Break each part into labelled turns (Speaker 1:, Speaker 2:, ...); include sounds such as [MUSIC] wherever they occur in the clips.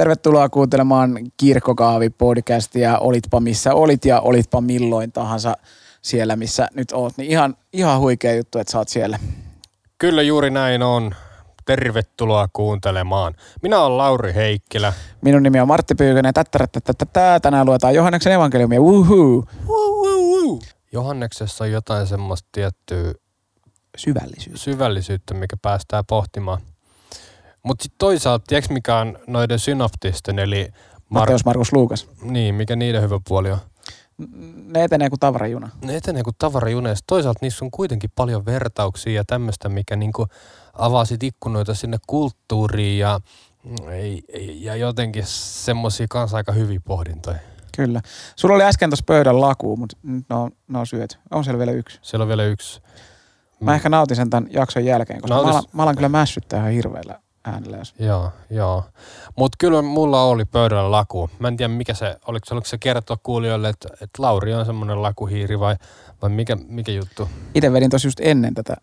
Speaker 1: Tervetuloa kuuntelemaan Kirkkokaavi-podcastia. Olitpa missä olit ja olitpa milloin tahansa siellä, missä nyt oot. Niin ihan, ihan huikea juttu, että sä oot siellä.
Speaker 2: Kyllä juuri näin on. Tervetuloa kuuntelemaan. Minä olen Lauri Heikkilä.
Speaker 1: Minun nimi on Martti Pyykönen. Tänään luetaan Johanneksen evankeliumia. Woohoo!
Speaker 2: Johanneksessa on jotain semmoista tiettyä
Speaker 1: syvällisyyttä,
Speaker 2: syvällisyyttä mikä päästää pohtimaan. Mutta sitten toisaalta, tiedätkö mikä on noiden synoptisten, eli...
Speaker 1: Mar- Matteus, Markus, Luukas.
Speaker 2: Niin, mikä niiden hyvä puoli on?
Speaker 1: Ne etenee kuin tavarajuna.
Speaker 2: Ne etenee kuin tavarajuna. Ja toisaalta niissä on kuitenkin paljon vertauksia ja tämmöistä, mikä niinku avaa sit ikkunoita sinne kulttuuriin ja, ja jotenkin semmoisia kanssa aika hyviä pohdintoja.
Speaker 1: Kyllä. Sulla oli äsken tuossa pöydän laku, mutta nyt ne on, ne on syöty. On siellä vielä yksi?
Speaker 2: Siellä on vielä yksi.
Speaker 1: Mä ehkä nautin sen tämän jakson jälkeen, koska Nautis... mä, mä alan kyllä mässyttää ihan hirveellä äänellä.
Speaker 2: Joo, joo. Mutta kyllä mulla oli pöydällä laku. Mä en tiedä mikä se, oliko se, oliko se kertoa kuulijoille, että, että Lauri on semmoinen lakuhiiri vai, vai mikä, mikä juttu?
Speaker 1: Itse vedin tosi just ennen tätä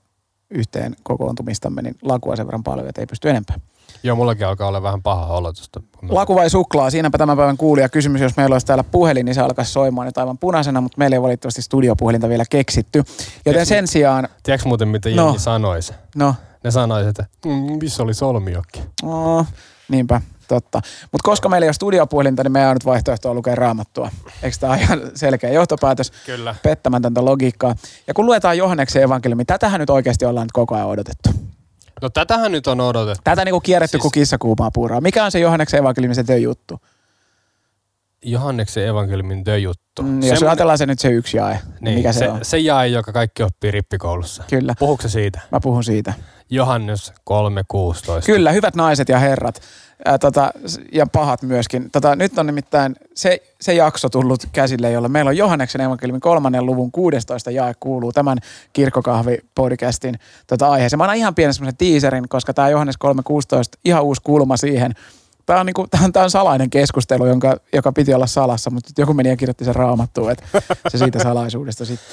Speaker 1: yhteen kokoontumistamme, niin lakua sen verran paljon, että ei pysty enempää.
Speaker 2: Joo, mullakin alkaa olla vähän paha olotusta.
Speaker 1: Laku vai suklaa? Siinäpä tämän päivän kuulija kysymys. Jos meillä olisi täällä puhelin, niin se alkaisi soimaan nyt aivan punaisena, mutta meillä ei valitettavasti studiopuhelinta vielä keksitty. Joten tiedätkö, sen sijaan...
Speaker 2: Tiedätkö muuten, mitä no. jengi sanoisi?
Speaker 1: No.
Speaker 2: Ne sanoisi, että mm, missä oli solmiokki?
Speaker 1: Oh, niinpä, totta. Mutta koska meillä ei ole studiopuhelinta, niin meidän on nyt vaihtoehtoa lukea raamattua. Eikö tämä ole ihan selkeä johtopäätös?
Speaker 2: Kyllä.
Speaker 1: Pettämätöntä logiikkaa. Ja kun luetaan Johanneksen evankeliumi, tätähän nyt oikeasti ollaan nyt koko ajan odotettu.
Speaker 2: No tätähän nyt on odotettu.
Speaker 1: Tätä niinku kierretty siis... kuin kissa kuumaa puuraa. Mikä on se Johanneksen evankeliumin se juttu?
Speaker 2: Johanneksen evankeliumin juttu.
Speaker 1: Mm, jos ajatellaan se nyt se yksi jae, niin, niin mikä se, se on?
Speaker 2: Se jae, joka kaikki oppii rippikoulussa.
Speaker 1: Kyllä.
Speaker 2: Puhuuko siitä?
Speaker 1: Mä puhun siitä.
Speaker 2: Johannes 3.16.
Speaker 1: Kyllä, hyvät naiset ja herrat. Ää, tota, ja pahat myöskin. Tota, nyt on nimittäin se, se jakso tullut käsille, jolla meillä on Johanneksen evankeliumin kolmannen luvun 16 jae kuuluu tämän kirkkokahvi-podcastin tota, aiheeseen. Mä annan ihan pienen semmoisen teaserin, koska tämä Johannes 3.16, ihan uusi kulma siihen. Tämä on, niinku, tämä on, tämä on salainen keskustelu, jonka, joka piti olla salassa, mutta joku meni ja kirjoitti sen raamattuun, että se siitä salaisuudesta sitten.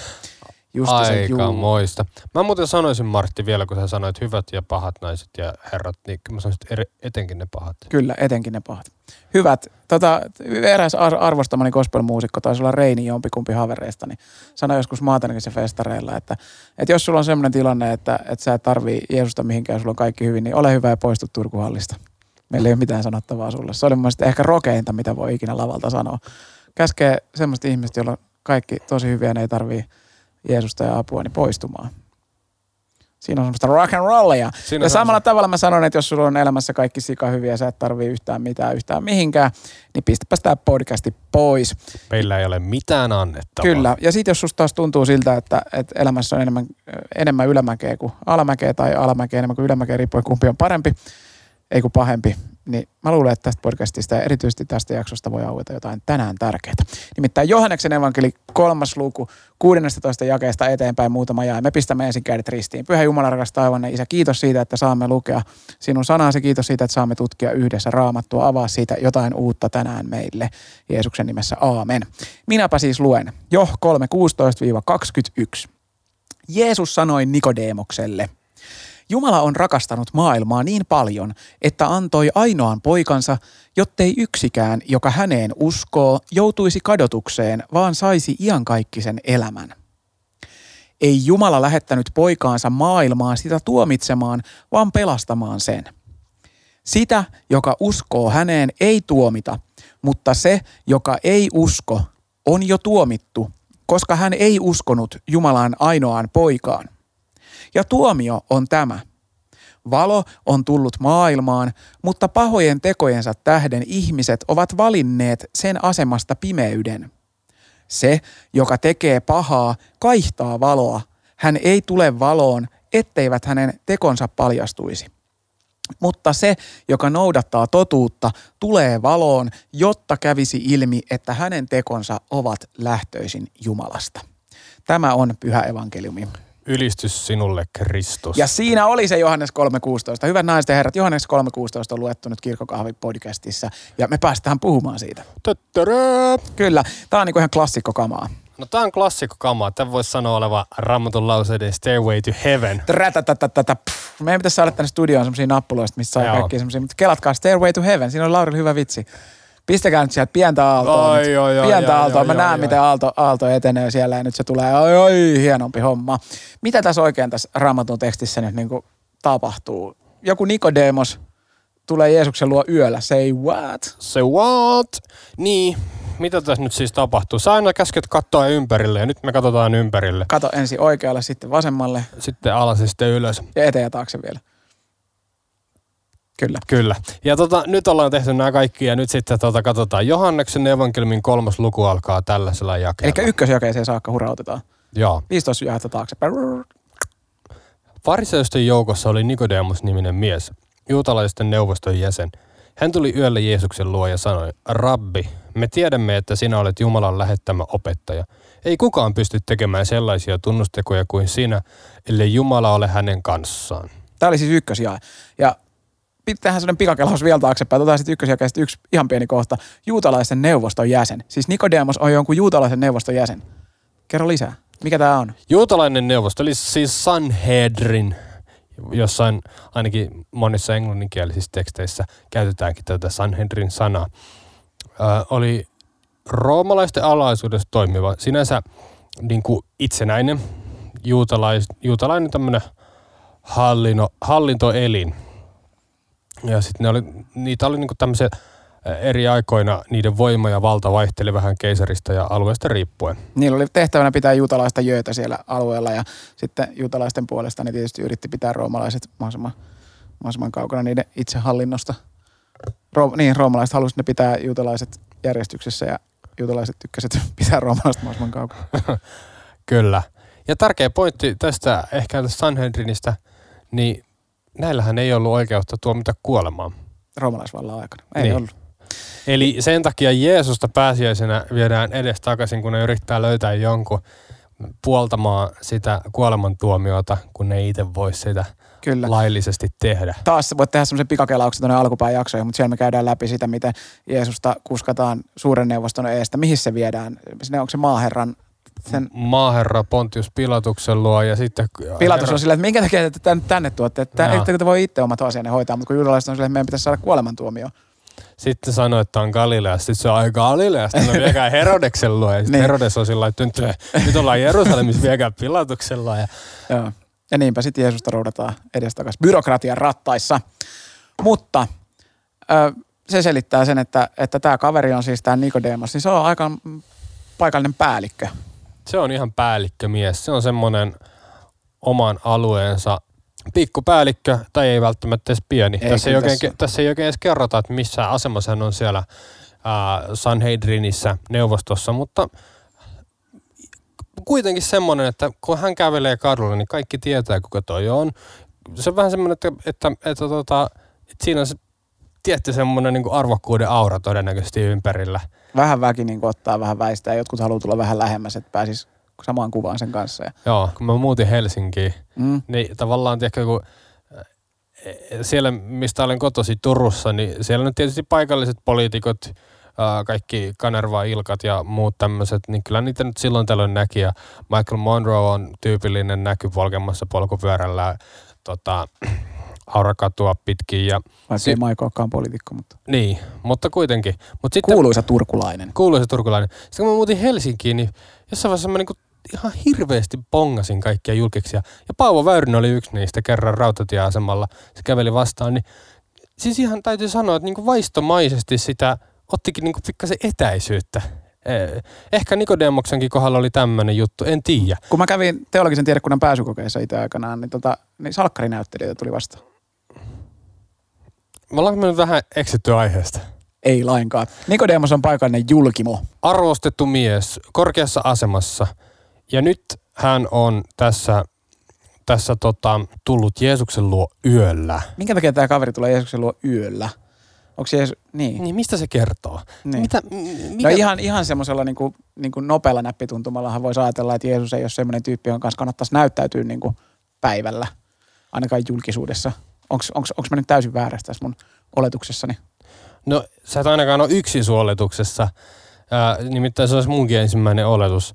Speaker 2: Aika moista. Mä muuten sanoisin Martti vielä, kun sä sanoit hyvät ja pahat naiset ja herrat, niin mä sanoisin, että etenkin ne pahat.
Speaker 1: Kyllä, etenkin ne pahat. Hyvät. Tota, eräs arvostamani gospelmuusikko, taisi olla Reini jompikumpi havereista, niin sanoi joskus maatanekissa festareilla, että, että jos sulla on sellainen tilanne, että, että sä et tarvii Jeesusta mihinkään, sulla on kaikki hyvin, niin ole hyvä ja poistu Turkuhallista. Meillä ei ole mitään sanottavaa sulle. Se oli mun ehkä rokeinta, mitä voi ikinä lavalta sanoa. Käskee semmoista ihmistä, jolla kaikki tosi hyviä, ne ei tarvii Jeesusta ja apua, niin poistumaan. Siinä on semmoista rock and rollia. Siinä ja samalla se. tavalla mä sanon, että jos sulla on elämässä kaikki sika hyviä sä et tarvii yhtään mitään yhtään mihinkään, niin pistäpä tämä podcasti pois.
Speaker 2: Meillä ei ole mitään annettavaa.
Speaker 1: Kyllä. Ja sitten jos susta taas tuntuu siltä, että, että elämässä on enemmän, enemmän ylämäkeä kuin alamäkeä tai alamäkeä enemmän kuin ylämäkeä, riippuen kumpi on parempi, ei kuin pahempi, niin mä luulen, että tästä podcastista ja erityisesti tästä jaksosta voi aueta jotain tänään tärkeää. Nimittäin Johanneksen evankeli kolmas luku 16 jakeesta eteenpäin muutama jää. Me pistämme ensin kädet ristiin. Pyhä Jumala rakas taivanne Isä, kiitos siitä, että saamme lukea sinun sanasi. Kiitos siitä, että saamme tutkia yhdessä raamattua. Avaa siitä jotain uutta tänään meille. Jeesuksen nimessä aamen. Minäpä siis luen jo 3.16-21. Jeesus sanoi Nikodeemokselle – Jumala on rakastanut maailmaa niin paljon, että antoi ainoan poikansa, jottei yksikään, joka häneen uskoo, joutuisi kadotukseen, vaan saisi iankaikkisen elämän. Ei Jumala lähettänyt poikaansa maailmaan sitä tuomitsemaan, vaan pelastamaan sen. Sitä, joka uskoo häneen, ei tuomita, mutta se, joka ei usko, on jo tuomittu, koska hän ei uskonut Jumalan ainoaan poikaan. Ja tuomio on tämä. Valo on tullut maailmaan, mutta pahojen tekojensa tähden ihmiset ovat valinneet sen asemasta pimeyden. Se, joka tekee pahaa, kaihtaa valoa. Hän ei tule valoon, etteivät hänen tekonsa paljastuisi. Mutta se, joka noudattaa totuutta, tulee valoon, jotta kävisi ilmi, että hänen tekonsa ovat lähtöisin Jumalasta. Tämä on pyhä evankeliumi.
Speaker 2: Ylistys sinulle, Kristus.
Speaker 1: Ja siinä oli se Johannes 3.16. Hyvät naiset ja herrat, Johannes 3.16 on luettu nyt Kirkkokahvi-podcastissa ja me päästään puhumaan siitä.
Speaker 2: Töttörö.
Speaker 1: Kyllä, tämä on niinku ihan klassikkokamaa.
Speaker 2: No tää on klassikko kamaa. Tämä voisi sanoa oleva Raamatun lauseiden Stairway to Heaven.
Speaker 1: Meidän pitäisi saada tänne studioon semmosia nappuloista, missä saa kaikki semmosia. Mutta kelatkaa Stairway to Heaven, siinä on Laurilla hyvä vitsi. Pistäkää nyt sieltä pientä aaltoa.
Speaker 2: Ai,
Speaker 1: nyt.
Speaker 2: joo, joo,
Speaker 1: pientä
Speaker 2: joo,
Speaker 1: aaltoa.
Speaker 2: joo,
Speaker 1: Mä
Speaker 2: joo,
Speaker 1: näen,
Speaker 2: joo.
Speaker 1: miten aalto, aalto etenee siellä ja nyt se tulee. Oi, oi, hienompi homma. Mitä tässä oikein tässä raamatun tekstissä nyt niin tapahtuu? Joku Nikodemos tulee Jeesuksen luo yöllä. Say what?
Speaker 2: Se what? Niin, mitä tässä nyt siis tapahtuu? Sä aina käsket katsoa ympärille ja nyt me katsotaan ympärille.
Speaker 1: Kato ensin oikealle, sitten vasemmalle
Speaker 2: Sitten alas ja sitten ylös.
Speaker 1: ja eteen ja taakse vielä. Kyllä.
Speaker 2: Kyllä. Ja tota, nyt ollaan tehty nämä kaikki ja nyt sitten tota, katsotaan. Johanneksen evankeliumin kolmas luku alkaa tällaisella jakeella.
Speaker 1: Eli ykkösjakeeseen saakka hurautetaan.
Speaker 2: Joo.
Speaker 1: 15 jaetta taaksepäin.
Speaker 2: Fariseusten joukossa oli Nikodemus-niminen mies, juutalaisten neuvoston jäsen. Hän tuli yöllä Jeesuksen luo ja sanoi, Rabbi, me tiedämme, että sinä olet Jumalan lähettämä opettaja. Ei kukaan pysty tekemään sellaisia tunnustekoja kuin sinä, ellei Jumala ole hänen kanssaan.
Speaker 1: Tämä oli siis ykkösjae. Ja tehdä sellainen pikakelaus vielä taaksepäin. Otetaan sitten ykkösjakeesta yksi ihan pieni kohta. Juutalaisen neuvoston jäsen. Siis Nikodemos on jonkun juutalaisen neuvoston jäsen. Kerro lisää. Mikä tämä on?
Speaker 2: Juutalainen neuvosto, eli siis Sanhedrin, jossain ainakin monissa englanninkielisissä teksteissä käytetäänkin tätä Sanhedrin sanaa, ö, oli roomalaisten alaisuudessa toimiva, sinänsä niin kuin itsenäinen juutalais, juutalainen tämmöinen hallino, hallintoelin. Ja sitten oli, niitä oli niinku tämmöisiä eri aikoina, niiden voima ja valta vaihteli vähän keisarista ja alueesta riippuen.
Speaker 1: Niillä oli tehtävänä pitää juutalaista jöötä siellä alueella ja sitten juutalaisten puolesta ne tietysti yritti pitää roomalaiset mahdollisimman, mahdollisimman kaukana niiden itsehallinnosta. Ro, niin, roomalaiset halusivat ne pitää juutalaiset järjestyksessä ja juutalaiset tykkäsivät pitää roomalaiset mahdollisimman kaukana. [LAUGHS]
Speaker 2: Kyllä. Ja tärkeä pointti tästä ehkä tästä Sanhedrinistä, niin näillähän ei ollut oikeutta tuomita kuolemaan.
Speaker 1: Roomalaisvallan aikana. Ei
Speaker 2: Niin.
Speaker 1: ollut.
Speaker 2: Eli sen takia Jeesusta pääsiäisenä viedään edes takaisin, kun ne yrittää löytää jonkun puoltamaan sitä kuolemantuomiota, kun ne itse voi sitä
Speaker 1: Kyllä.
Speaker 2: laillisesti tehdä.
Speaker 1: taas voit tehdä semmoisen pikakelauksen tuonne alkupään jaksoihin, mutta siellä me käydään läpi sitä, miten Jeesusta kuskataan suuren neuvoston eestä. Mihin se viedään? Sinne onko se maaherran? Sen
Speaker 2: Maaherra Pontius Pilatuksen luo ja sitten...
Speaker 1: Pilatus on silleen, että minkä takia te tänne, tänne tuotte? Että
Speaker 2: Joo.
Speaker 1: ettekö te voi itse omat asianne hoitaa, mutta kun juutalaiset on silleen, että meidän pitäisi saada kuolemantuomio.
Speaker 2: Sitten sanoi, että on Galileasta. Sitten se on aika Galileasta. No viekää [LAUGHS] Herodeksen luo. Ja sitten
Speaker 1: Niin.
Speaker 2: Herodes on sillä että nyt, nyt ollaan Jerusalemissa, viekää Pilatuksen luo. Ja
Speaker 1: Joo. Ja niinpä sitten Jeesusta roudataan edestakaisin byrokratian rattaissa. Mutta ö, se selittää sen, että, että tämä kaveri on siis tämä Nikodemos, niin se on aika paikallinen päällikkö.
Speaker 2: Se on ihan päällikkömies. Se on semmoinen oman alueensa pikkupäällikkö, tai ei välttämättä edes pieni.
Speaker 1: Ei,
Speaker 2: tässä, ei oikein,
Speaker 1: tässä-
Speaker 2: tässä ei oikein edes kerrota, että missä asemassa hän on siellä ää, Sanhedrinissä neuvostossa, että kuitenkin semmoinen, että kun hän kävelee kadulla, niin kaikki tietää, kuka toi on. Se on vähän semmoinen, että, että, että, tota, että siinä on se tietty semmoinen niin arvokkuuden aura todennäköisesti ympärillä.
Speaker 1: Vähän väki niin ottaa vähän väistää. Jotkut haluaa tulla vähän lähemmäs, että pääsis samaan kuvaan sen kanssa. Ja,
Speaker 2: Joo, kun mä muutin Helsinkiin,
Speaker 1: mm,
Speaker 2: niin tavallaan tiedätkö, kun äh, siellä, mistä olen kotosi Turussa, niin siellä on tietysti paikalliset poliitikot, kaikki Kanerva, Ilkat ja muut tämmöiset, niin kyllä niitä nyt silloin tällöin näki. Ja Michael Monroe on tyypillinen näky polkemassa polkupyörällä tota, aurakatua pitkin. Ja,
Speaker 1: vaikka
Speaker 2: Si-
Speaker 1: ei Maiko olekaan poliitikko, mutta
Speaker 2: niin, mutta kuitenkin. Mutta sitten
Speaker 1: kuuluisa turkulainen.
Speaker 2: kuuluisa turkulainen. Sitten kun mä muutin Helsinkiin, niin jossain vaiheessa mä niinku ihan hirveästi bongasin kaikkia julkiksia. Ja Paavo Väyrynen oli yksi niistä kerran rautatieasemalla. Se käveli vastaan, niin siis ihan täytyy sanoa, että niinku vaistomaisesti sitä ottikin niinku pikkasen etäisyyttä. Eh, Ehkä Nikodemoksenkin kohdalla oli tämmöinen juttu, en tiedä.
Speaker 1: Kun mä kävin teologisen tiedekunnan pääsykokeessa itse aikanaan, niin, tota, niin salkkarinäyttelijöitä tuli vastaan.
Speaker 2: Me ollaan mennyt vähän eksitty aiheesta.
Speaker 1: Ei lainkaan. Nikodemos on paikallinen julkimo.
Speaker 2: Arvostettu mies, korkeassa asemassa. Ja nyt hän on tässä, tässä tota, tullut Jeesuksen luo yöllä.
Speaker 1: Minkä takia tämä kaveri tulee Jeesuksen luo yöllä? Onko se Jeesus... Niin.
Speaker 2: Niin mistä se kertoo?
Speaker 1: niin.
Speaker 2: Mitä, m- mikä,
Speaker 1: No ihan, ihan semmoisella niinku, niinku nopealla näppituntumallahan voisi ajatella, että Jeesus ei ole semmoinen tyyppi, jonka kanssa kannattaisi näyttäytyä niinku päivällä, ainakaan julkisuudessa. Onko mä nyt täysin väärässä tässä mun oletuksessani?
Speaker 2: No sä et ainakaan ole yksin sun oletuksessa. Ää, nimittäin se olisi munkin ensimmäinen oletus.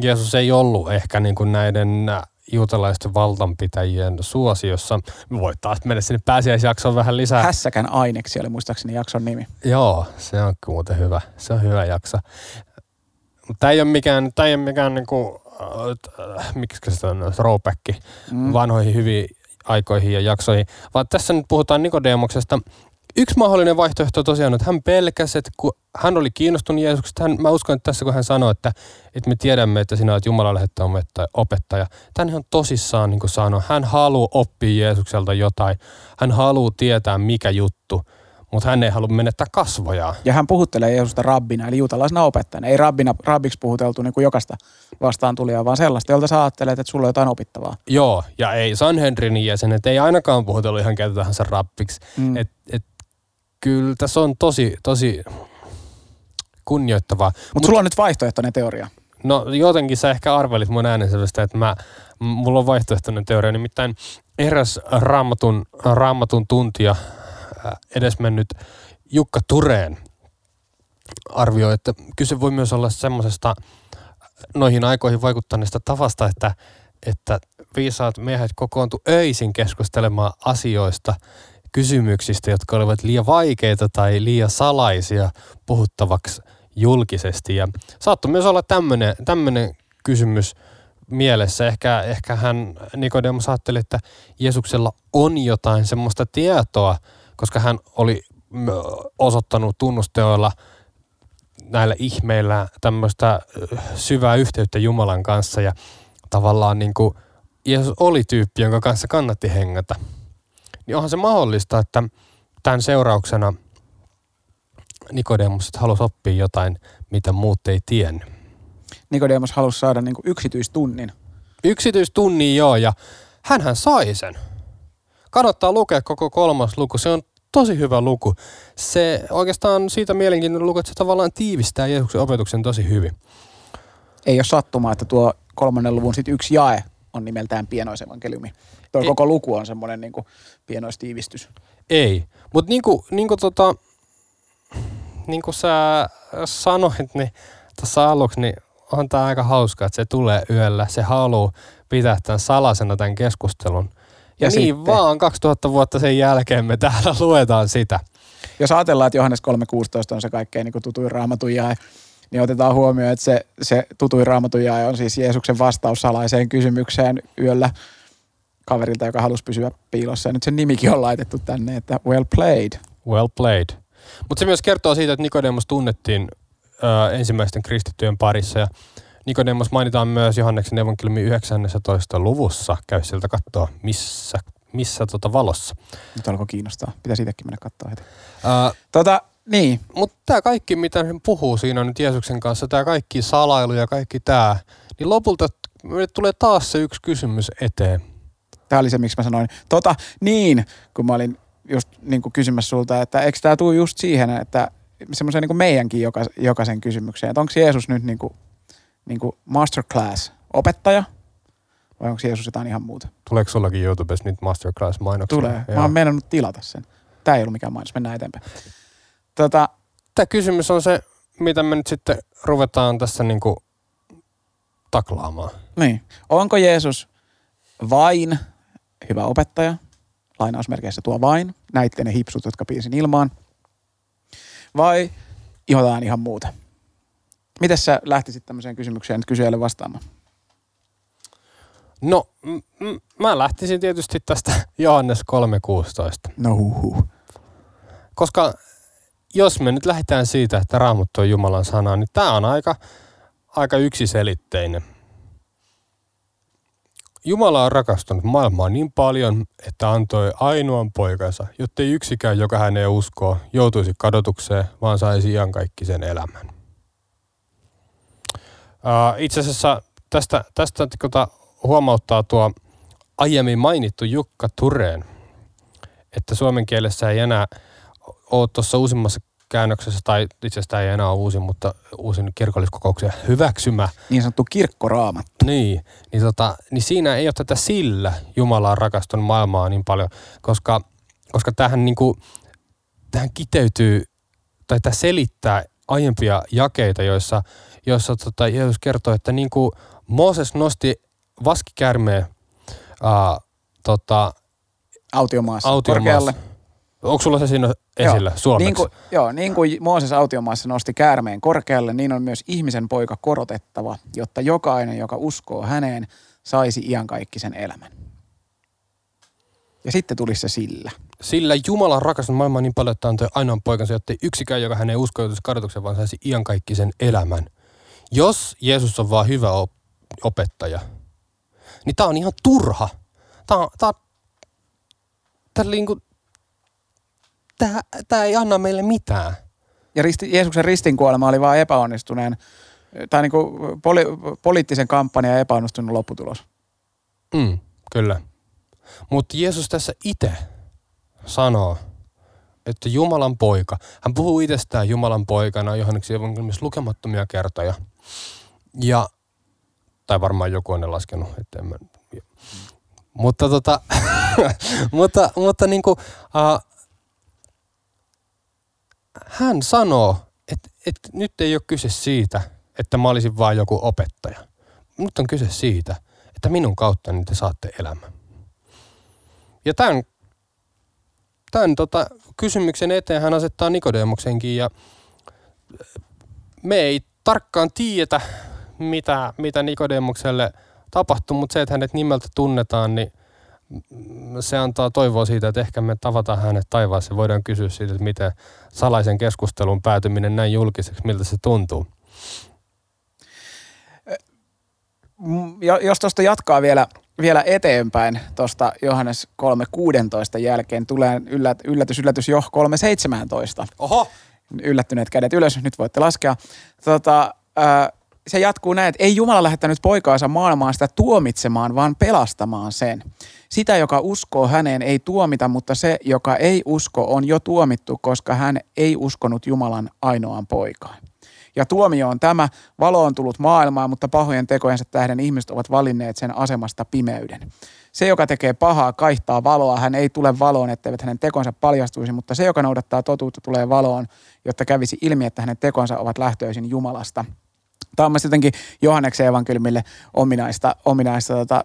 Speaker 2: Jeesus ei ollut ehkä niin kuin näiden juutalaisten valtanpitäjien suosiossa. Voi taas mennä sinne pääsiäisjaksoon vähän lisää.
Speaker 1: Hässäkän aineksi oli muistaakseni jakson nimi.
Speaker 2: Joo, se on muuten hyvä. Se on hyvä jakso. Tämä ei ole mikään, tämä ei ole mikään niin kuin, äh, miksi se on, throwback mm. vanhoihin hyviin aikoihin ja jaksoihin, vaan tässä nyt puhutaan Nikodemoksesta. Yksi mahdollinen vaihtoehto tosiaan, että hän pelkäsi, että kun hän oli kiinnostunut Jeesuksesta, hän, mä uskon, että tässä kun hän sanoi, että, että me tiedämme, että sinä olet Jumalan lähettämä opettaja, tämän ihan tosissaan niin kuin sanoi, hän haluaa oppia Jeesukselta jotain, hän haluaa tietää mikä juttu, mutta hän ei halua menettää kasvoja.
Speaker 1: Ja hän puhuttelee Jeesusta rabbina, eli juutalaisena opettajana. Ei rabbina, rabbiksi puhuteltu niin kuin jokaista vastaan tulijaa, vaan sellaista, jolta sä ajattelet, että sulla on jotain opittavaa.
Speaker 2: Joo, ja ei Sanhedrinin jäsenet, ei ainakaan puhutellut ihan käytetään se rabbiksi. Mm. Et, et, kyllä tässä on tosi, tosi kunnioittavaa.
Speaker 1: Mutta Mut sulla on nyt vaihtoehtoinen teoria.
Speaker 2: No jotenkin sä ehkä arvelit mun äänensävystä, että mä, mulla on vaihtoehtoinen teoria. Nimittäin eräs raamatun, raamatun tuntija, edesmennyt Jukka Tureen arvioi, että kyse voi myös olla semmoisesta noihin aikoihin vaikuttaneesta tavasta, että, että viisaat miehet kokoontu öisin keskustelemaan asioista, kysymyksistä, jotka olivat liian vaikeita tai liian salaisia puhuttavaksi julkisesti. Ja saattoi myös olla tämmöinen kysymys mielessä. Ehkä, ehkä hän Nikodemus ajatteli, että Jeesuksella on jotain semmoista tietoa, koska hän oli osoittanut tunnusteoilla näillä ihmeillä tämmöistä syvää yhteyttä Jumalan kanssa ja tavallaan niin kuin Jeesus oli tyyppi, jonka kanssa kannatti hengätä. Niin onhan se mahdollista, että tämän seurauksena Nikodemus halusi oppia jotain, mitä muut ei tiennyt.
Speaker 1: Nikodemus halusi saada niin kuin yksityistunnin.
Speaker 2: Yksityistunnin joo, ja hän sai sen. Kannattaa lukea koko kolmas luku. Se on tosi hyvä luku. Se oikeastaan siitä mielenkiintoinen luku, että se tavallaan tiivistää Jeesuksen opetuksen tosi hyvin.
Speaker 1: Ei ole sattumaa, että tuo kolmannen luvun sit yksi jae on nimeltään pienoisevankeliumi. Tuo Ei. koko luku on semmoinen niin pienoistiivistys.
Speaker 2: Ei, mutta niin kuin, niin kuin, tota, niin kuin sä sanoit, niin tässä aluksi, niin on tämä aika hauska, että se tulee yöllä. Se haluaa pitää tämän salasena tämän keskustelun. Ja, niin sitten, vaan 2000 vuotta sen jälkeen me täällä luetaan sitä.
Speaker 1: Jos ajatellaan, että Johannes 3.16 on se kaikkein niin tutuin raamatun jae, niin otetaan huomioon, että se, se tutuin raamatun jae on siis Jeesuksen vastaus salaiseen kysymykseen yöllä kaverilta, joka halusi pysyä piilossa. Ja nyt sen nimikin on laitettu tänne, että well played.
Speaker 2: Well played. Mutta se myös kertoo siitä, että Nikodemus tunnettiin ö, ensimmäisten kristittyjen parissa ja Nikodemos mainitaan myös Johanneksen evankeliumin 19. luvussa. Käy sieltä katsoa, missä, missä tota valossa.
Speaker 1: Nyt alkoi kiinnostaa. Pitäisi itsekin mennä katsoa heti. Uh, tota, niin.
Speaker 2: Mutta tämä kaikki, mitä hän puhuu siinä nyt Jeesuksen kanssa, tämä kaikki salailu ja kaikki tämä, niin lopulta meille tulee taas se yksi kysymys eteen.
Speaker 1: Tämä oli se, miksi mä sanoin, tota, niin, kun mä olin just niin kuin kysymässä sulta, että eikö tämä tule just siihen, että semmoisen niin meidänkin joka, jokaisen kysymykseen, että onko Jeesus nyt niin kuin niin kuin masterclass-opettaja vai onko Jeesus jotain ihan muuta?
Speaker 2: Tuleeko sullakin YouTubessa nyt masterclass-mainoksia?
Speaker 1: Tulee. Joo. Mä oon meinannut tilata sen. Tämä ei ollut mikään mainos. Mennään eteenpäin. Tota,
Speaker 2: Tämä kysymys on se, mitä me nyt sitten ruvetaan tässä niin kuin taklaamaan.
Speaker 1: Niin. Onko Jeesus vain hyvä opettaja? Lainausmerkeissä tuo vain. Näitte ne hipsut, jotka piirsin ilmaan. Vai jotain ihan muuta? Miten sä lähtisit tämmöiseen kysymykseen kysyjälle vastaamaan?
Speaker 2: No, m- m- mä lähtisin tietysti tästä [LAUGHS] Johannes 3.16.
Speaker 1: No huhu.
Speaker 2: Koska jos me nyt lähdetään siitä, että Raamattu on Jumalan sana, niin tämä on aika, aika yksiselitteinen. Jumala on rakastanut maailmaa niin paljon, että antoi ainoan poikansa, jottei yksikään, joka häneen uskoo, joutuisi kadotukseen, vaan saisi iankaikkisen elämän. Uh, itse asiassa tästä, tästä tota, huomauttaa tuo aiemmin mainittu Jukka Tureen, että suomen kielessä ei enää ole tuossa uusimmassa käännöksessä, tai itse asiassa ei enää ole uusi, mutta uusin kirkolliskokouksen hyväksymä.
Speaker 1: Niin sanottu kirkkoraamattu.
Speaker 2: Niin, niin, tota, niin siinä ei ole tätä sillä Jumala on rakastunut maailmaa niin paljon, koska, koska tähän, niin kuin, tähän kiteytyy, tai tämä selittää aiempia jakeita, joissa, joissa tota, Jeesus kertoo, että niin kuin Mooses nosti vaskikärmeen ää, tota,
Speaker 1: Autiomaassa,
Speaker 2: autiomaassa.
Speaker 1: korkealle.
Speaker 2: Onko sulla se siinä esillä
Speaker 1: Joo,
Speaker 2: suomeksi?
Speaker 1: Niin kuin, joo, niin kuin Mooses autiomaassa nosti käärmeen korkealle, niin on myös ihmisen poika korotettava, jotta jokainen, joka uskoo häneen, saisi iankaikkisen elämän. Ja sitten tulisi se sillä.
Speaker 2: Sillä Jumala on rakastanut maailmaa niin paljon, että antoi ainoan poikansa, jotta yksikään, joka hänen usko joutuisi kadotuksen, vaan saisi iankaikkisen elämän. Jos Jeesus on vaan hyvä op- opettaja, niin tää on ihan turha. On- tää, tää, niinku, tää, tää ei anna meille mitään.
Speaker 1: Ja risti, Jeesuksen ristinkuolema oli vain epäonnistuneen, tai niin kuin poli, poliittisen kampanjan epäonnistunut lopputulos.
Speaker 2: Mm, kyllä. Mutta Jeesus tässä itse sanoo, että Jumalan poika, hän puhuu itsestään Jumalan poikana Johanneksen evankeliumissa lukemattomia kertoja. Ja, tai varmaan joku on ne laskenut, että en mä, mutta tota, [LAUGHS] mutta, mutta niinku, uh, hän sanoo, että, että nyt ei ole kyse siitä, että mä olisin vain joku opettaja. Nyt on kyse siitä, että minun kauttani te saatte elämän. Ja tämän, tämän tota, kysymyksen eteen hän asettaa Nikodemuksenkin ja me ei tarkkaan tiedetä, mitä, mitä Nikodemukselle tapahtui, mutta se, että hänet nimeltä tunnetaan, niin se antaa toivoa siitä, että ehkä me tavataan hänet taivaassa. Voidaan kysyä siitä, että miten salaisen keskustelun päätyminen näin julkiseksi, miltä se tuntuu.
Speaker 1: Jo- Jos tuosta jatkaa vielä, vielä eteenpäin, tuosta Johannes 3.16 jälkeen tulee yllät, yllätys, yllätys jo 3.17.
Speaker 2: Oho!
Speaker 1: Yllättyneet kädet ylös, nyt voitte laskea. Tota, se jatkuu näin, että ei Jumala lähettänyt poikaansa maailmaan sitä tuomitsemaan, vaan pelastamaan sen. Sitä, joka uskoo häneen, ei tuomita, mutta se, joka ei usko, on jo tuomittu, koska hän ei uskonut Jumalan ainoaan poikaan. Ja tuomio on tämä, valo on tullut maailmaan, mutta pahojen tekojensa tähden ihmiset ovat valinneet sen asemasta pimeyden. Se, joka tekee pahaa, kaihtaa valoa. Hän ei tule valoon, etteivät hänen tekonsa paljastuisi, mutta se, joka noudattaa totuutta, tulee valoon, jotta kävisi ilmi, että hänen tekonsa ovat lähtöisin Jumalasta. Tämä on mielestäni jotenkin Johanneksen evankeliumille ominaista, ominaista tota,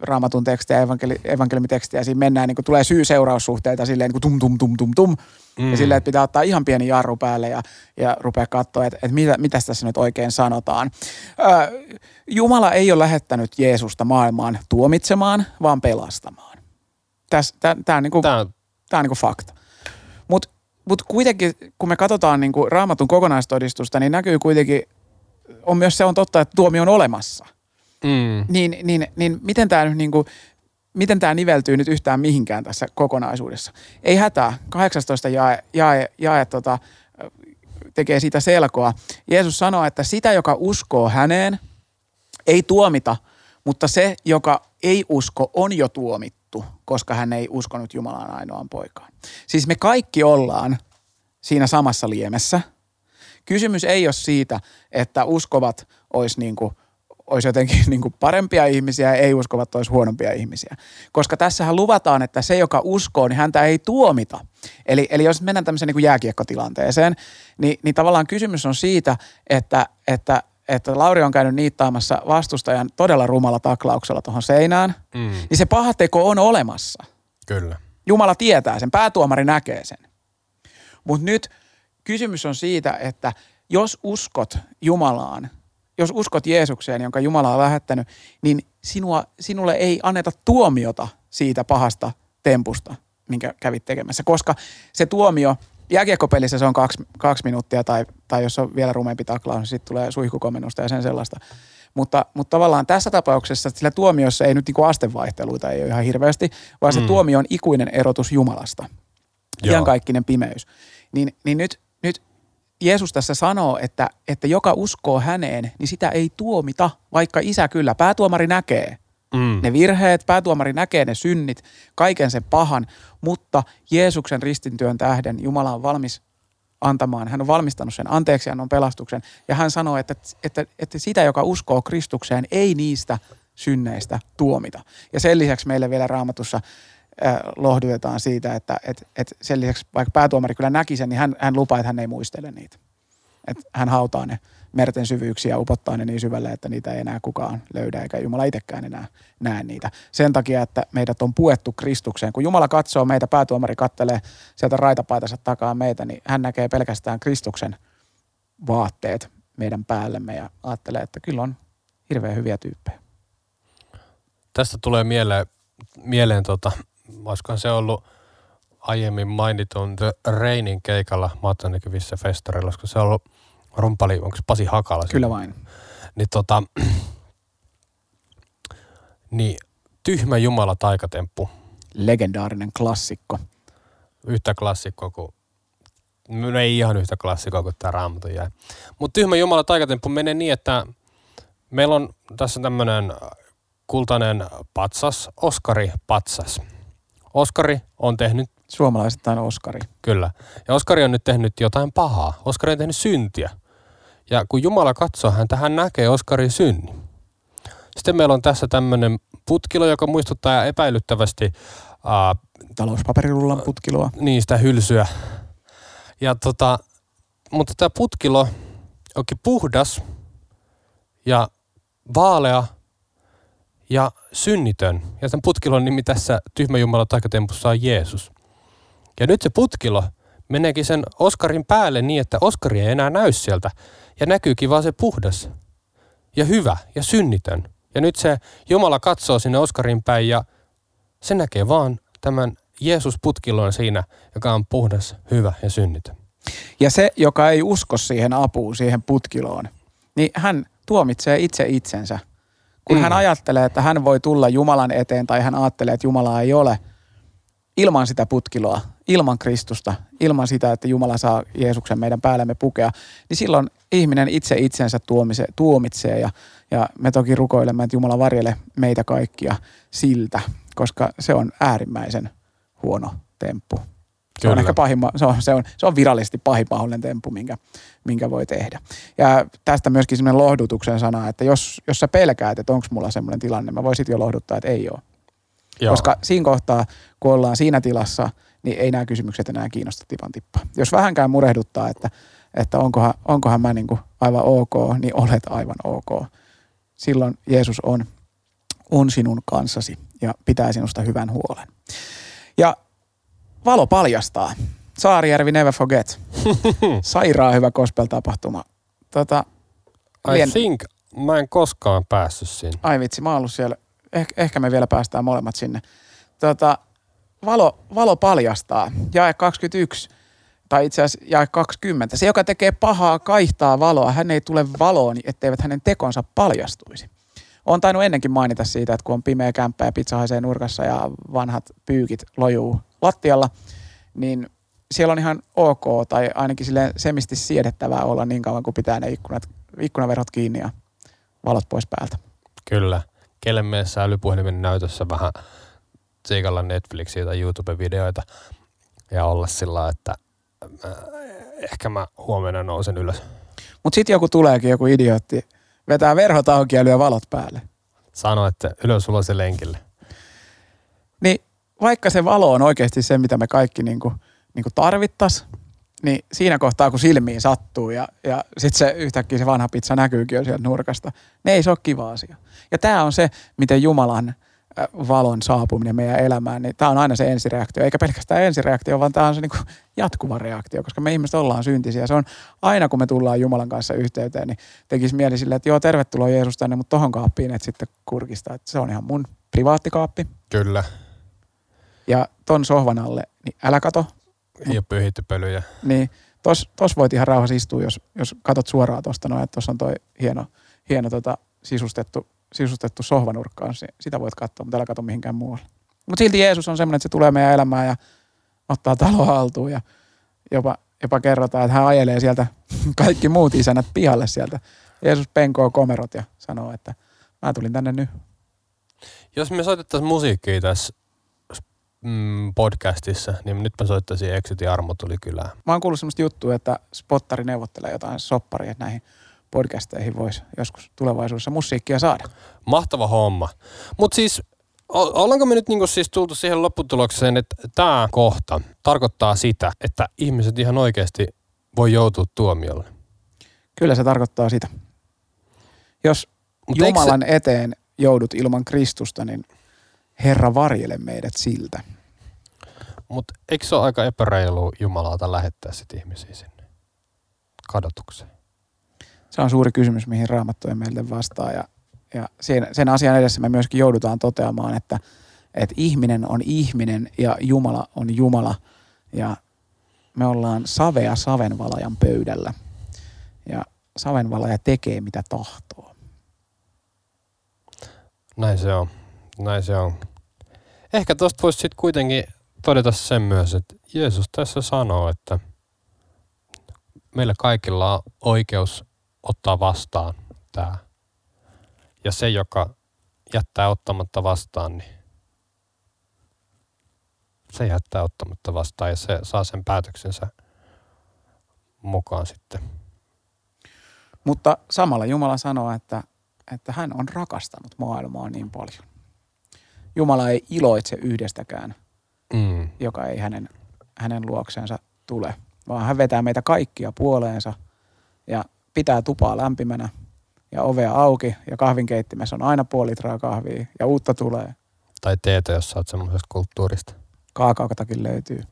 Speaker 1: raamatun tekstiä, evankeli, evankeliumitekstiä. Siinä mennään, niin kuin tulee syy-seuraussuhteita silleen niin kuin tum, tum, tum, tum, tum. Mm. Ja silleen, että pitää ottaa ihan pieni jarru päälle ja, ja rupeaa katsoa, että, että mitä, mitä tässä nyt oikein sanotaan. Ö, Jumala ei ole lähettänyt Jeesusta maailmaan tuomitsemaan, vaan pelastamaan. Tämä on, niin kuin,
Speaker 2: Tämä on,
Speaker 1: Tämä on niinku fakta. Mutta mut kuitenkin, kun me katsotaan niinku raamatun kokonaistodistusta, niin näkyy kuitenkin, on myös se on totta, että tuomio on olemassa.
Speaker 2: Mm,
Speaker 1: Niin, niin, niin miten tämä nyt niinku, miten tämä niveltyy nyt yhtään mihinkään tässä kokonaisuudessa? Ei hätää. 18 jae, jae, jae tota, tekee siitä selkoa. Jeesus sanoo, että sitä, joka uskoo häneen, ei tuomita, mutta se, joka ei usko, on jo tuomittu, koska hän ei uskonut Jumalan ainoaan poikaan. Siis me kaikki ollaan siinä samassa liemessä. Kysymys ei ole siitä, että uskovat olisi niin kuin, olisi jotenkin [LAUGHS] niin kuin parempia ihmisiä ja ei-uskovat olisi huonompia ihmisiä. Koska tässähän luvataan, että se, joka uskoo, niin häntä ei tuomita. Eli, eli jos mennään tämmöiseen niin kuin jääkiekkotilanteeseen, niin, niin tavallaan kysymys on siitä, että, että, että Lauri on käynyt niittaamassa vastustajan todella rumalla taklauksella tuohon seinään,
Speaker 2: mm,
Speaker 1: niin se paha teko on olemassa.
Speaker 2: kyllä.
Speaker 1: Jumala tietää sen, päätuomari näkee sen. Mutta nyt kysymys on siitä, että jos uskot Jumalaan, jos uskot Jeesukseen, jonka Jumala on lähettänyt, niin sinua, sinulle ei anneta tuomiota siitä pahasta tempusta, minkä kävit tekemässä. Koska se tuomio, jääkiekkopelissä se on kaksi, kaksi minuuttia tai, tai jos on vielä rumempi taklaus, niin sitten tulee suihkukomennusta ja sen sellaista. Mutta, mutta tavallaan tässä tapauksessa sillä tuomiossa ei nyt niinku astevaihteluita ei ole ihan hirveästi, vaan se
Speaker 2: Mm.
Speaker 1: tuomio on ikuinen erotus Jumalasta.
Speaker 2: Joo.
Speaker 1: Iankaikkinen pimeys. Niin, niin nyt, nyt Jeesus tässä sanoo, että, että joka uskoo häneen, niin sitä ei tuomita, vaikka isä kyllä. Päätuomari näkee
Speaker 2: Mm,
Speaker 1: ne virheet, päätuomari näkee ne synnit, kaiken sen pahan, mutta Jeesuksen ristintyön tähden Jumala on valmis antamaan, hän on valmistanut sen anteeksi, hän on pelastuksen. Ja hän sanoo, että, että, että sitä, joka uskoo Kristukseen, ei niistä synneistä tuomita. Ja sen lisäksi meille vielä raamatussa lohdutetaan siitä, että että että sen lisäksi vaikka päätuomari kyllä näki sen, niin hän, hän lupaa, että hän ei muistele niitä. Että hän hautaa ne merten syvyyksiä, upottaa ne niin syvälle, että niitä ei enää kukaan löydä, eikä Jumala itsekään enää näe niitä. Sen takia, että meidät on puettu Kristukseen. Kun Jumala katsoo meitä, päätuomari kattelee sieltä raitapaitansa takaa meitä, niin hän näkee pelkästään Kristuksen vaatteet meidän päällemme ja ajattelee, että kyllä on hirveän hyviä tyyppejä.
Speaker 2: Tästä tulee mieleen, mieleen tota, olisikohan se ollut aiemmin mainitun The Rainin keikalla Mattanäkyvissä festareilla, koska se on ollut rumpali, onko se Pasi Hakala?
Speaker 1: Kyllä vain.
Speaker 2: Niin tota, [CLEARS THROAT] niin Tyhmä Jumala taikatemppu.
Speaker 1: Legendaarinen klassikko.
Speaker 2: Yhtä klassikko kuin No ei ihan yhtä klassikkoa kuin tämä Raamatun jäi. Mutta Tyhmä Jumala taikatemppu menee niin, että meillä on tässä tämmöinen kultainen patsas, Oskari patsas. Oskari on tehnyt...
Speaker 1: Suomalaisittain Oskari.
Speaker 2: Kyllä. Ja Oskari on nyt tehnyt jotain pahaa. Oskari on tehnyt syntiä. Ja kun Jumala katsoo häntä, hän näkee Oskarin synni. Sitten meillä on tässä tämmöinen putkilo, joka muistuttaa epäilyttävästi... Uh,
Speaker 1: Talouspaperirullan putkiloa.
Speaker 2: Niin, sitä hylsyä. Ja tota, mutta tämä putkilo onkin puhdas ja vaalea ja synnitön. Ja sen putkilon nimi tässä Tyhmä Jumala taikatempussa on Jeesus. Ja nyt se putkilo meneekin sen Oskarin päälle niin, että Oskari ei enää näy sieltä. Ja näkyykin vaan se puhdas ja hyvä ja synnitön. Ja nyt se Jumala katsoo sinne Oskarin päin ja se näkee vaan tämän Jeesus putkilon siinä, joka on puhdas, hyvä ja synnitön.
Speaker 1: Ja se, joka ei usko siihen apuun, siihen putkiloon, niin hän tuomitsee itse itsensä. Kun mm. hän ajattelee, että hän voi tulla Jumalan eteen tai hän ajattelee, että Jumalaa ei ole ilman sitä putkiloa, ilman Kristusta, ilman sitä, että Jumala saa Jeesuksen meidän päällemme pukea, niin silloin ihminen itse itsensä tuomise, tuomitsee ja, ja me toki rukoilemme, että Jumala varjele meitä kaikkia siltä, koska se on äärimmäisen huono temppu. Se on ehkä pahimma, se on, se on, se on virallisesti pahin mahdollinen temppu, minkä, minkä voi tehdä. Ja tästä myöskin semmoinen lohdutuksen sana, että jos, jos sä pelkäät, että onko mulla semmoinen tilanne, mä voisin jo lohduttaa, että ei ole. Joo. Koska siinä kohtaa, kun ollaan siinä tilassa, niin ei nämä kysymykset enää kiinnosta tipan tippaa. Jos vähänkään murehduttaa, että, että onkohan, onkohan mä niin kuin aivan ok, niin olet aivan ok. Silloin Jeesus on, on sinun kanssasi ja pitää sinusta hyvän huolen. Ja valo paljastaa. Saarijärvi Never Forget. [LAUGHS] Sairaan hyvä gospel-tapahtuma. Tota,
Speaker 2: I lien... think mä en koskaan päässyt sinne.
Speaker 1: Ai vitsi, mä oon ollut siellä. Eh, ehkä me vielä päästään molemmat sinne. Tota, valo, valo paljastaa. Jae 21 tai itse asiassa jae 20. Se, joka tekee pahaa, kaihtaa valoa. Hän ei tule valoon, etteivät hänen tekonsa paljastuisi. Olen tainnut ennenkin mainita siitä, että kun on pimeä kämppä ja pizza haisee nurkassa ja vanhat pyykit lojuu lattialla, niin siellä on ihan ok tai ainakin sille semisti siedettävää olla niin kauan kuin pitää ne ikkunat, ikkunaverhot kiinni ja valot pois päältä.
Speaker 2: Kyllä. Kelle mielessä älypuhelimen näytössä vähän tsiikalla Netflixiä tai YouTube-videoita ja olla sillä että äh, ehkä mä huomenna nousen ylös.
Speaker 1: Mutta sitten joku tuleekin, joku idiootti, vetää verhot auki ja lyö valot päälle.
Speaker 2: Sano, että ylös ulos se lenkille.
Speaker 1: Niin vaikka se valo on oikeasti se, mitä me kaikki niin kuin, niin kuin tarvittaisiin, niin siinä kohtaa, kun silmiin sattuu ja, ja sitten se yhtäkkiä se vanha pizza näkyykin jo sieltä nurkasta, niin ei se ole kiva asia. Ja tämä on se, miten Jumalan valon saapuminen meidän elämään, niin tämä on aina se ensireaktio. Eikä pelkästään ensireaktio, vaan tämä on se niin jatkuva reaktio, koska me ihmiset ollaan syntisiä. Se on aina, kun me tullaan Jumalan kanssa yhteyteen, niin tekisi mieli sille, että joo, tervetuloa Jeesus tänne, mutta tohon kaappiin, että sitten kurkista. Että se on ihan mun privaattikaappi.
Speaker 2: Kyllä.
Speaker 1: Ja ton sohvan alle, niin älä kato.
Speaker 2: Ei ole pyyhitty pölyjä.
Speaker 1: Niin, tos, tos voit ihan rauhassa istua, jos, jos katot suoraan tuosta noin, että tuossa on toi hieno, hieno tota, sisustettu, sisustettu sohvanurkka, sitä voit katsoa, mutta älä katso mihinkään muualle. Mutta silti Jeesus on semmoinen, että se tulee meidän elämään ja ottaa talo haltuun ja jopa, jopa kerrotaan, että hän ajelee sieltä [LAUGHS] kaikki muut isänät pihalle sieltä. Jeesus penkoo komerot ja sanoo, että mä tulin tänne nyt.
Speaker 2: Jos me soitettaisiin musiikkia tässä mm, podcastissa, niin nyt mä soittaisin Exit ja Armo tuli kylään.
Speaker 1: Mä oon kuullut semmoista juttua, että spottari neuvottelee jotain sopparia, että näihin podcasteihin voisi joskus tulevaisuudessa musiikkia saada.
Speaker 2: Mahtava homma. Mutta siis Ollaanko me nyt niinku siis tultu siihen lopputulokseen, että tämä kohta tarkoittaa sitä, että ihmiset ihan oikeasti voi joutua tuomiolle?
Speaker 1: Kyllä se tarkoittaa sitä. Jos
Speaker 2: Mut
Speaker 1: Jumalan se... eteen joudut ilman Kristusta, niin Herra varjele meidät siltä.
Speaker 2: Mutta eikö se ole aika epäreilu Jumalalta lähettää sit ihmisiä sinne kadotukseen?
Speaker 1: Se on suuri kysymys, mihin Raamattu ei meille vastaa. Ja, ja sen, sen asian edessä me myöskin joudutaan toteamaan, että, että ihminen on ihminen ja Jumala on Jumala. Ja me ollaan savea savenvalajan pöydällä. Ja savenvalaja tekee mitä tahtoo.
Speaker 2: Näin se on. Näin se on. Ehkä tuosta voisi sitten kuitenkin todeta sen myös, että Jeesus tässä sanoo, että meillä kaikilla on oikeus ottaa vastaan tämä. Ja se, joka jättää ottamatta vastaan, niin se jättää ottamatta vastaan ja se saa sen päätöksensä mukaan sitten.
Speaker 1: Mutta samalla Jumala sanoo, että, että hän on rakastanut maailmaa niin paljon. Jumala ei iloitse yhdestäkään, mm. joka ei hänen, hänen luokseensa tule, vaan hän vetää meitä kaikkia puoleensa ja pitää tupaa lämpimänä ja ovea auki ja kahvinkeittimessä on aina puoli litraa kahvia ja uutta tulee.
Speaker 2: Tai teetä, jos sä oot semmoisesta kulttuurista.
Speaker 1: Kaakaotakin löytyy.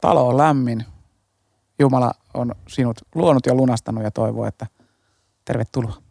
Speaker 1: Talo on lämmin. Jumala on sinut luonut ja lunastanut ja toivoo, että tervetuloa.